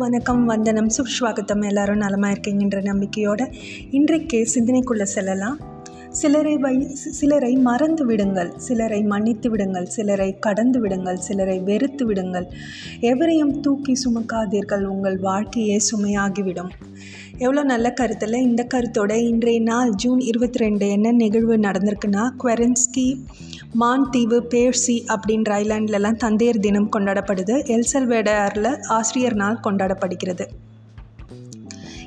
வணக்கம் வந்தனம். சுஸ்வாகத்தம். எல்லாரும் நலமாக இருக்கீங்கன்ற நம்பிக்கையோட இன்றைக்கு சிந்தனைக்குள்ளே செல்லலாம். சிலரை வை சிலரை மறந்து விடுங்கள். சிலரை மன்னித்து விடுங்கள். சிலரை கடந்து விடுங்கள். சிலரை வெறுத்து விடுங்கள். எவரையும் தூக்கி சுமக்காதீர்கள். உங்கள் வாழ்க்கையே சுமையாகிவிடும். எவ்வளோ நல்ல கருத்தில் இந்த கருத்தோட இன்றைய நாள் ஜூன் இருபத்தி ரெண்டு என்ன நிகழ்வு நடந்திருக்குன்னா குவரன்ஸ்கி மான் தீவு பேர்சி அப்படின்ற ஐலாண்ட்லலாம் தந்தையர் தினம் கொண்டாடப்படுது. எல்சல்வேடாரில் ஆசிரியர் நாள் கொண்டாடப்படுகிறது.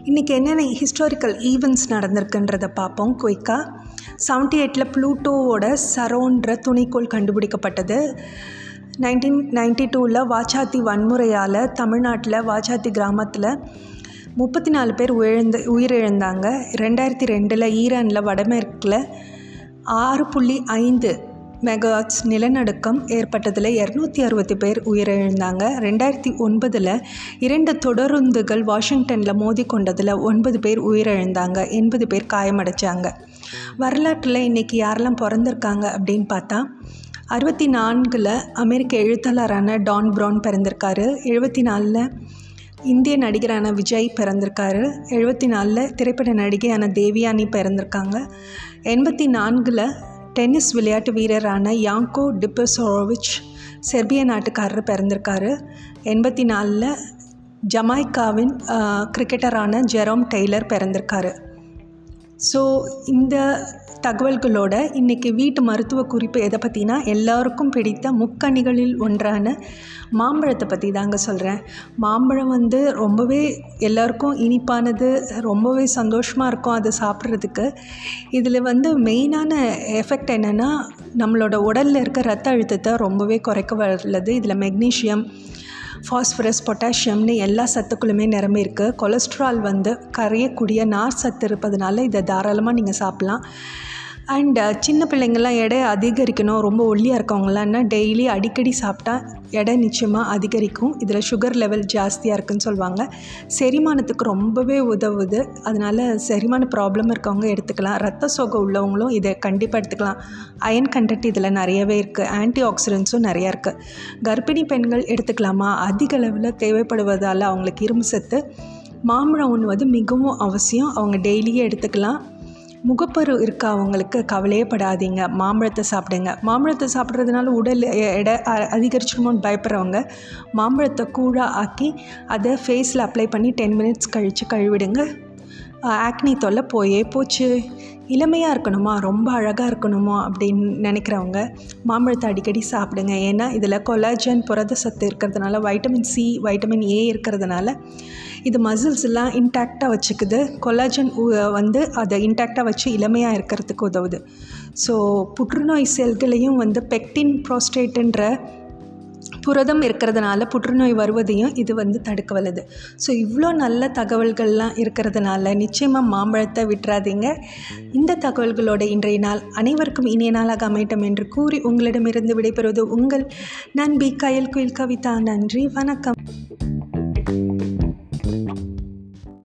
இன்றைக்கி என்னென்ன ஹிஸ்டாரிக்கல் ஈவெண்ட்ஸ் நடந்திருக்குன்றதை பார்ப்போம் குயிக்காக செவன்ட்டி எயிட்டில் ப்ளூட்டோவோட சரோன்ற துணைக்கோள் கண்டுபிடிக்கப்பட்டது. நைன்டீன் நைன்டி டூவில் வாச்சாத்தி வன்முறையால் தமிழ்நாட்டில் வாச்சாத்தி கிராமத்தில் முப்பத்தி நாலு பேர் உயிழ்ந்து உயிரிழந்தாங்க. ரெண்டாயிரத்தி ரெண்டில் ஈரானில் வடமேற்கில் ஆறு புள்ளி ஐந்து மெகாட்ஸ் நிலநடுக்கம் ஏற்பட்டதில் இரநூத்தி அறுபத்தி பேர் உயிரிழந்தாங்க. ரெண்டாயிரத்தி ஒன்பதில் இரண்டு தொடருந்துகள் வாஷிங்டனில் மோதி கொண்டதில் ஒன்பது பேர் உயிரிழந்தாங்க. எண்பது பேர் காயமடைச்சாங்க. வரலாற்றில் இன்றைக்கி யாரெல்லாம் பிறந்திருக்காங்க அப்படின்னு பார்த்தா அறுபத்தி நான்கில் அமெரிக்க எழுத்தாளரான டான் ப்ரௌன் பிறந்திருக்காரு. எழுபத்தி நாலில் இந்திய நடிகரான விஜய் பிறந்திருக்காரு. எழுபத்தி நாலில் திரைப்பட நடிகையான தேவியானி பிறந்திருக்காங்க. எண்பத்தி நான்கில் டென்னிஸ் விளையாட்டு வீரரான யாங்கோ டிப்பசோரோவிச் செர்பிய நாட்டுக்காரர் பிறந்திருக்காரு. எண்பத்தி நாலில் ஜமாய்க்காவின் கிரிக்கெட்டரான ஜெரோம் டெய்லர் பிறந்திருக்காரு. ஸோ இந்த தகவல்களோட இன்றைக்கி வீட்டு மருத்துவ குறிப்பு எதை பற்றினா எல்லாருக்கும் பிடித்த முக்கணிகளில் ஒன்றான மாம்பழத்தை பற்றி தாங்க சொல்கிறேன் மாம்பழம் வந்து ரொம்பவே எல்லாருக்கும் இனிப்பானது ரொம்பவே சந்தோஷமாக இருக்கும் அதை சாப்பிட்றதுக்கு. இதில் வந்து மெயினான எஃபெக்ட் என்னென்னா நம்மளோட உடலில் இருக்க ரத்த அழுத்தத்தை ரொம்பவே குறைக்க வல்லது. இதில் மெக்னீஷியம் ஃபாஸ்பரஸ் பொட்டாசியம்னு எல்லா சத்துக்களுமே நிரம்பி இருக்குது கொலஸ்ட்ரால் வந்து கரையக்கூடிய நார் சத்து இருப்பதுனால இதை தாராளமாக நீங்கள் சாப்பிட்லாம். அண்ட் uh, சின்ன பிள்ளைங்கள்லாம் எடை அதிகரிக்கணும் ரொம்ப ஒல்லியாக இருக்கவங்களாம்னா டெய்லி அடிக்கடி சாப்பிட்டா எடை நிச்சயமாக அதிகரிக்கும். இதில் சுகர் லெவல் ஜாஸ்தியாக இருக்குன்னு சொல்லுவாங்க. செரிமானத்துக்கு ரொம்பவே உதவுது. அதனால் செரிமான ப்ராப்ளம் இருக்கவங்க எடுத்துக்கலாம். ரத்த சோகை உள்ளவங்களும் இதை கண்டிப்பாக எடுத்துக்கலாம். அயன் கண்டென்ட் இதில் நிறையவே இருக்குது ஆன்டி ஆக்சிடென்ட்ஸும் நிறையா இருக்குது கர்ப்பிணி பெண்கள் எடுத்துக்கலாமா? அதிக அளவில் தேவைப்படுவதால் அவங்களுக்கு இரும்பு சத்து. மாம்பழம் உண்ணுவது மிகவும் அவசியம். அவங்க டெய்லியே எடுத்துக்கலாம். முகப்பரு இருக்க அவங்களுக்கு? கவலையே படாதீங்க. மாம்பழத்தை சாப்பிடுங்க. மாம்பழத்தை சாப்பிட்றதுனால உடல் எடை அதிகரிச்சிடுமோன்னு பயப்படுறவங்க மாம்பழத்தை கூழாக ஆக்கி அதை ஃபேஸில் அப்ளை பண்ணி டென் மினிட்ஸ் கழித்து கழுவிடுங்க. ஆக்னி தொல்லை போயே போச்சு. இளமையாக இருக்கணுமா? ரொம்ப அழகாக இருக்கணுமா? அப்படின்னு நினைக்கிறவங்க மாம்பழத்தை அடிக்கடி சாப்பிடுங்க. ஏன்னா இதில் கொலாஜன் புரத சத்து இருக்கிறதுனால வைட்டமின் சி வைட்டமின் ஏ இருக்கிறதுனால இது மசில்ஸ் எல்லாம் இன்டாக்டாக வச்சுக்குது. கொலாஜன் வந்து அதை இன்டாக்டாக வச்சு இளமையாக இருக்கிறதுக்கு உதவுது. ஸோ புற்றுநோய் செல்களையும் வந்து பெக்டின் ப்ரோஸ்டேட்டுன்ற புரதம் இருக்கிறதுனால புற்றுநோய் வருவதையும் இது வந்து தடுக்க வல்லது ஸோ இவ்வளோ நல்ல தகவல்கள்லாம் இருக்கிறதுனால நிச்சயமாக மாம்பழத்தை விட்டுறாதீங்க. இந்த தகவல்களோட இன்றைய நாள் அனைவருக்கும் இனிய நாளாக அமையட்டும் என்று கூறி உங்களிடமிருந்து விடைபெறுவது உங்கள் நன்பி கயல் குயில் கவிதா. நன்றி வணக்கம்.